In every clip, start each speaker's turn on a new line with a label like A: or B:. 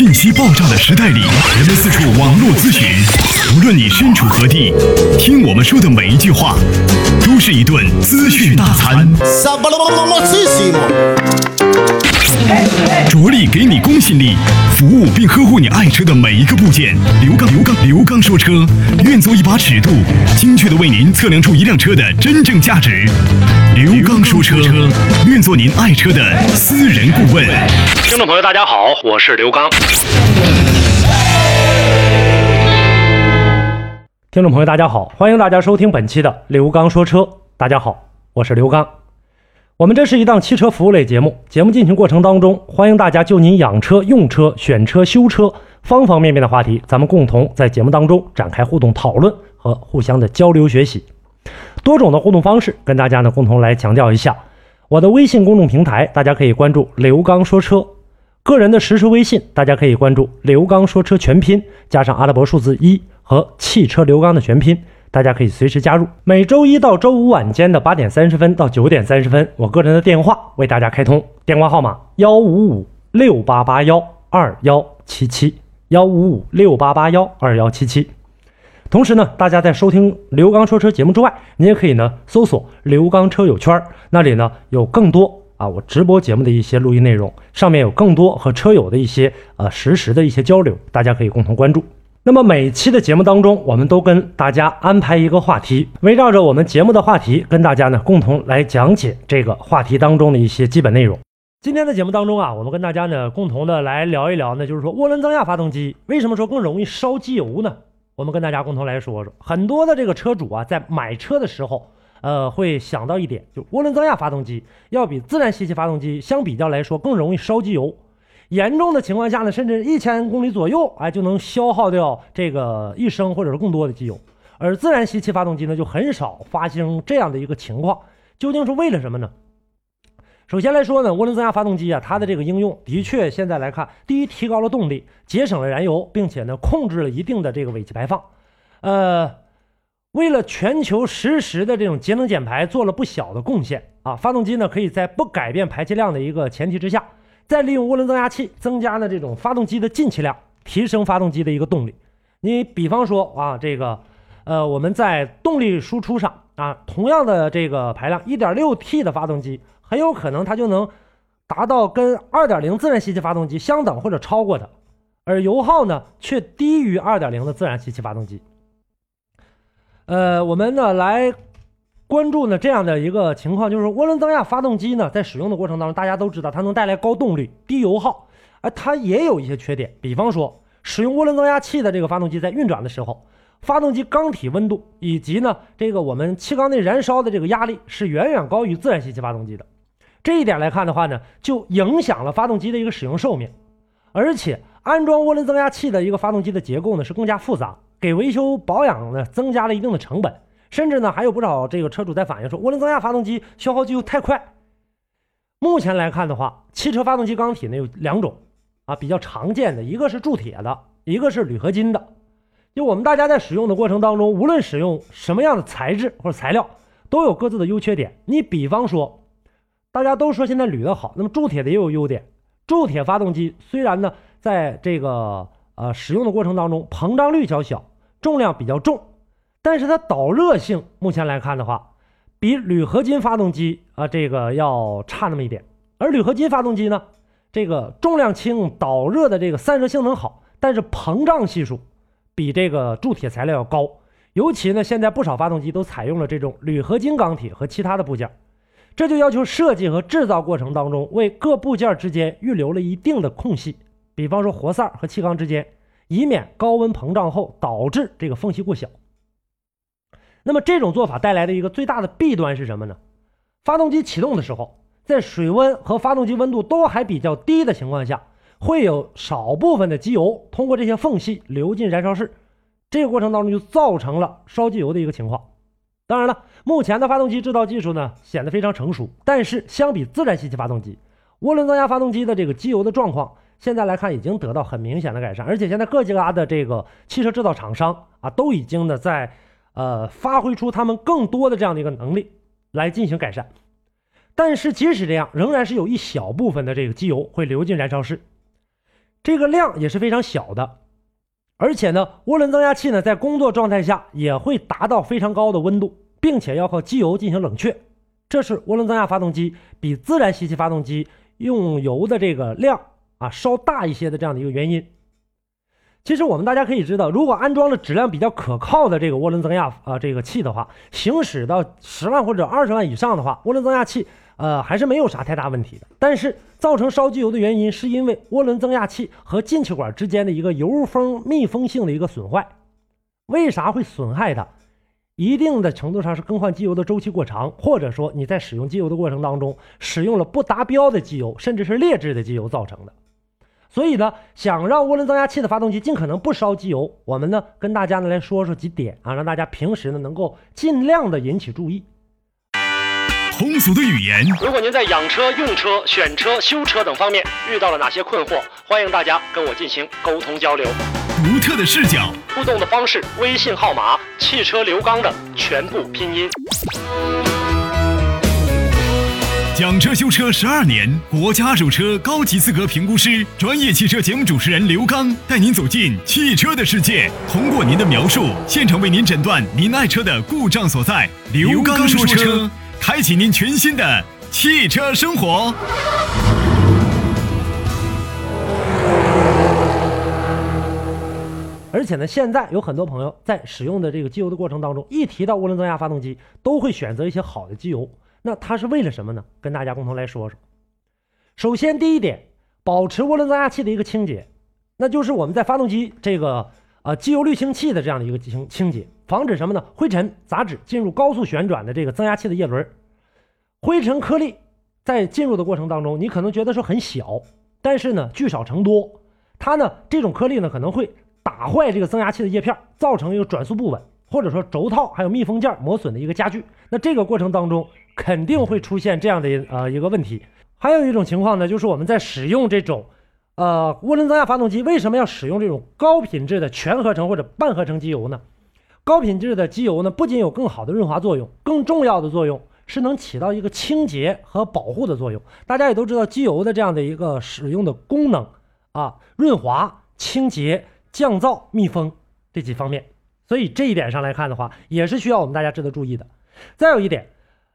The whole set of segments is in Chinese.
A: 信息爆炸的时代里，人们四处网络咨询，无论你身处何地，听我们说的每一句话，都是一顿资讯大餐。着力给你公信力，服务并呵护你爱车的每一个部件。刘刚，刘刚，刘刚说车，愿做一把尺度，精确的为您测量出一辆车的真正价值。刘刚说车，愿做您爱车的私人顾问。
B: 听众朋友，大家好，我是刘刚。
C: 听众朋友，大家好，欢迎大家收听本期的刘刚说车。大家好，我是刘刚。我们这是一档汽车服务类节目，节目进行过程当中，欢迎大家就您养车、用车、选车、修车方方面面的话题，咱们共同在节目当中展开互动讨论和互相的交流学习。多种的互动方式，跟大家呢共同来强调一下。我的微信公众平台，大家可以关注“刘刚说车”；个人的实时微信，大家可以关注“刘刚说车”全拼加上阿拉伯数字一和汽车刘刚的全拼。大家可以随时加入。每周一到周五晚间的八点三十分到九点三十分，我个人的电话为大家开通，电话号码幺五五六八八幺二幺七七幺五五六八八幺二幺七七。同时呢，大家在收听刘刚说车节目之外，你也可以呢搜索刘刚车友圈，那里呢有更多啊我直播节目的一些录音内容，上面有更多和车友的一些呃实时的一些交流，大家可以共同关注。那么每期的节目当中，我们都跟大家安排一个话题，围绕着我们节目的话题，跟大家呢共同来讲解这个话题当中的一些基本内容。今天的节目当中啊，我们跟大家呢共同的来聊一聊呢，就是说涡轮增压发动机为什么说更容易烧机油呢？我们跟大家共同来说说。很多的这个车主啊，在买车的时候，呃，会想到一点，就涡轮增压发动机要比自然吸气发动机相比较来说更容易烧机油。严重的情况下呢，甚至一千公里左右，哎，就能消耗掉这个一升或者是更多的机油。而自然吸气发动机呢，就很少发生这样的一个情况。究竟是为了什么呢？首先来说呢，涡轮增压发动机啊，它的这个应用的确现在来看，第一，提高了动力，节省了燃油，并且呢，控制了一定的这个尾气排放。呃，为了全球实时的这种节能减排做了不小的贡献啊。发动机呢，可以在不改变排气量的一个前提之下。再利用涡轮增压器增加呢这种发动机的进气量，提升发动机的一个动力。你比方说啊，这个，呃，我们在动力输出上啊，同样的这个排量，1.6T 的发动机很有可能它就能达到跟2.0自然吸气发动机相等或者超过的，而油耗呢却低于2.0的自然吸气发动机。呃，我们呢来。关注呢这样的一个情况，就是涡轮增压发动机呢，在使用的过程当中，大家都知道它能带来高动力、低油耗，而它也有一些缺点。比方说，使用涡轮增压器的这个发动机在运转的时候，发动机缸体温度以及呢这个我们气缸内燃烧的这个压力是远远高于自然吸气发动机的。这一点来看的话呢，就影响了发动机的一个使用寿命。而且安装涡轮增压器的一个发动机的结构呢是更加复杂，给维修保养呢增加了一定的成本。甚至呢，还有不少这个车主在反映说，涡轮增压发动机消耗机油太快。目前来看的话，汽车发动机缸体呢有两种啊，比较常见的，一个是铸铁的，一个是铝合金的。就我们大家在使用的过程当中，无论使用什么样的材质或者材料，都有各自的优缺点。你比方说，大家都说现在铝的好，那么铸铁的也有优点。铸铁发动机虽然呢，在这个呃使用的过程当中，膨胀率较小，重量比较重。但是它导热性目前来看的话，比铝合金发动机啊这个要差那么一点。而铝合金发动机呢，这个重量轻，导热的这个散热性能好，但是膨胀系数比这个铸铁材料要高。尤其呢，现在不少发动机都采用了这种铝合金钢体和其他的部件，这就要求设计和制造过程当中为各部件之间预留了一定的空隙，比方说活塞和气缸之间，以免高温膨胀后导致这个缝隙过小。那么这种做法带来的一个最大的弊端是什么呢？发动机启动的时候，在水温和发动机温度都还比较低的情况下，会有少部分的机油通过这些缝隙流进燃烧室，这个过程当中就造成了烧机油的一个情况。当然了，目前的发动机制造技术呢显得非常成熟，但是相比自然吸气发动机，涡轮增压发动机的这个机油的状况，现在来看已经得到很明显的改善，而且现在各家的这个汽车制造厂商啊都已经呢在。呃，发挥出他们更多的这样的一个能力来进行改善，但是即使这样，仍然是有一小部分的这个机油会流进燃烧室。这个量也是非常小的，而且呢，涡轮增压器呢在工作状态下也会达到非常高的温度，并且要靠机油进行冷却，这是涡轮增压发动机比自然吸气发动机用油的这个量啊稍大一些的这样的一个原因。其实我们大家可以知道，如果安装了质量比较可靠的这个涡轮增压啊这个器的话，行驶到十万或者二十万以上的话，涡轮增压器呃还是没有啥太大问题的。但是造成烧机油的原因，是因为涡轮增压器和进气管之间的一个油封密封性的一个损坏。为啥会损害它？一定的程度上是更换机油的周期过长，或者说你在使用机油的过程当中使用了不达标的机油，甚至是劣质的机油造成的。所以呢，想让涡轮增压器的发动机尽可能不烧机油，我们呢跟大家呢来说说几点啊，让大家平时呢能够尽量的引起注意。
A: 通俗的语言，
B: 如果您在养车、用车、选车、修车等方面遇到了哪些困惑，欢迎大家跟我进行沟通交流。
A: 独特的视角，
B: 互动的方式：微信号码“汽车刘刚”的全部拼音。
A: 讲车修车十二年，国家二手车高级资格评估师，专业汽车节目主持人刘刚带您走进汽车的世界，通过您的描述，现场为您诊断您爱车的故障所在。刘刚说车，开启您全新的汽车生活。
C: 而且呢，现在有很多朋友在使用的这个机油的过程当中，一提到涡轮增压发动机，都会选择一些好的机油。那它是为了什么呢？跟大家共同来说说。首先，第一点，保持涡轮增压器的一个清洁，那就是我们在发动机这个呃机油滤清器的这样的一个清清洁，防止什么呢？灰尘、杂质进入高速旋转的这个增压器的叶轮，灰尘颗粒在进入的过程当中，你可能觉得说很小，但是呢聚少成多，它呢这种颗粒呢可能会。打坏这个增压器的叶片，造成一个转速不稳，或者说轴套还有密封件磨损的一个加剧。那这个过程当中肯定会出现这样的呃一个问题。还有一种情况呢，就是我们在使用这种呃涡轮增压发动机，为什么要使用这种高品质的全合成或者半合成机油呢？高品质的机油呢，不仅有更好的润滑作用，更重要的作用是能起到一个清洁和保护的作用。大家也都知道机油的这样的一个使用的功能啊，润滑、清洁。降噪、密封这几方面，所以这一点上来看的话，也是需要我们大家值得注意的。再有一点，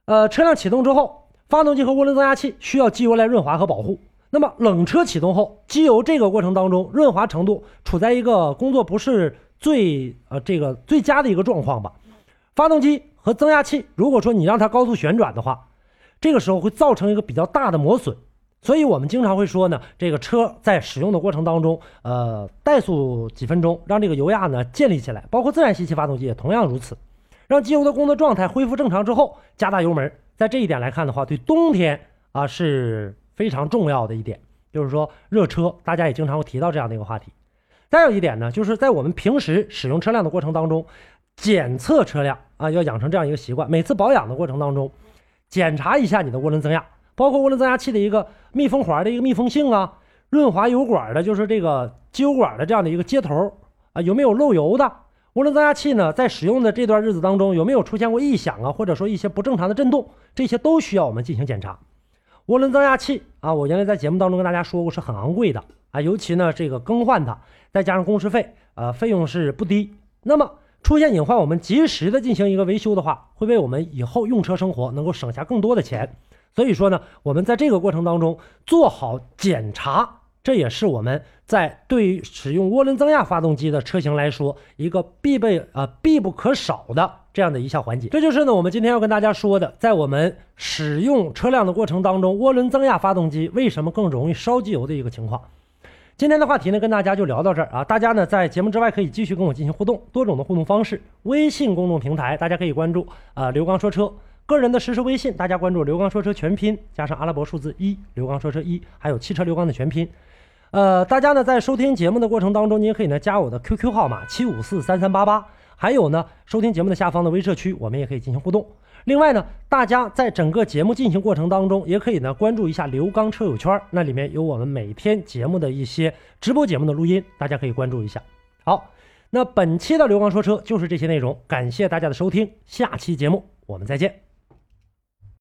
C: 呃，车辆启动之后，发动机和涡轮增压器需要机油来润滑和保护。那么冷车启动后，机油这个过程当中润滑程度处在一个工作不是最呃这个最佳的一个状况吧。发动机和增压器，如果说你让它高速旋转的话，这个时候会造成一个比较大的磨损。所以，我们经常会说呢，这个车在使用的过程当中，呃，怠速几分钟，让这个油压呢建立起来。包括自然吸气发动机也同样如此，让机油的工作状态恢复正常之后，加大油门。在这一点来看的话，对冬天啊是非常重要的一点，就是说热车，大家也经常会提到这样的一个话题。再有一点呢，就是在我们平时使用车辆的过程当中，检测车辆啊，要养成这样一个习惯，每次保养的过程当中，检查一下你的涡轮增压。包括涡轮增压器的一个密封环的一个密封性啊，润滑油管的，就是这个机油管的这样的一个接头啊，有没有漏油的？涡轮增压器呢，在使用的这段日子当中，有没有出现过异响啊，或者说一些不正常的震动？这些都需要我们进行检查。涡轮增压器啊，我原来在节目当中跟大家说过，是很昂贵的啊，尤其呢这个更换它，再加上工时费，呃，费用是不低。那么出现隐患，我们及时的进行一个维修的话，会为我们以后用车生活能够省下更多的钱。所以说呢，我们在这个过程当中做好检查，这也是我们在对于使用涡轮增压发动机的车型来说一个必备啊必不可少的这样的一项环节。这就是呢我们今天要跟大家说的，在我们使用车辆的过程当中，涡轮增压发动机为什么更容易烧机油的一个情况。今天的话题呢，跟大家就聊到这儿啊。大家呢在节目之外可以继续跟我进行互动，多种的互动方式，微信公众平台大家可以关注啊刘刚说车。个人的实时微信，大家关注“刘刚说车”全拼加上阿拉伯数字一，刘刚说车一，还有汽车刘刚的全拼。呃，大家呢在收听节目的过程当中，您也可以呢加我的 QQ 号码七五四三三八八，还有呢收听节目的下方的微社区，我们也可以进行互动。另外呢，大家在整个节目进行过程当中，也可以呢关注一下刘刚车友圈，那里面有我们每天节目的一些直播节目的录音，大家可以关注一下。好，那本期的刘刚说车就是这些内容，感谢大家的收听，下期节目我们再见。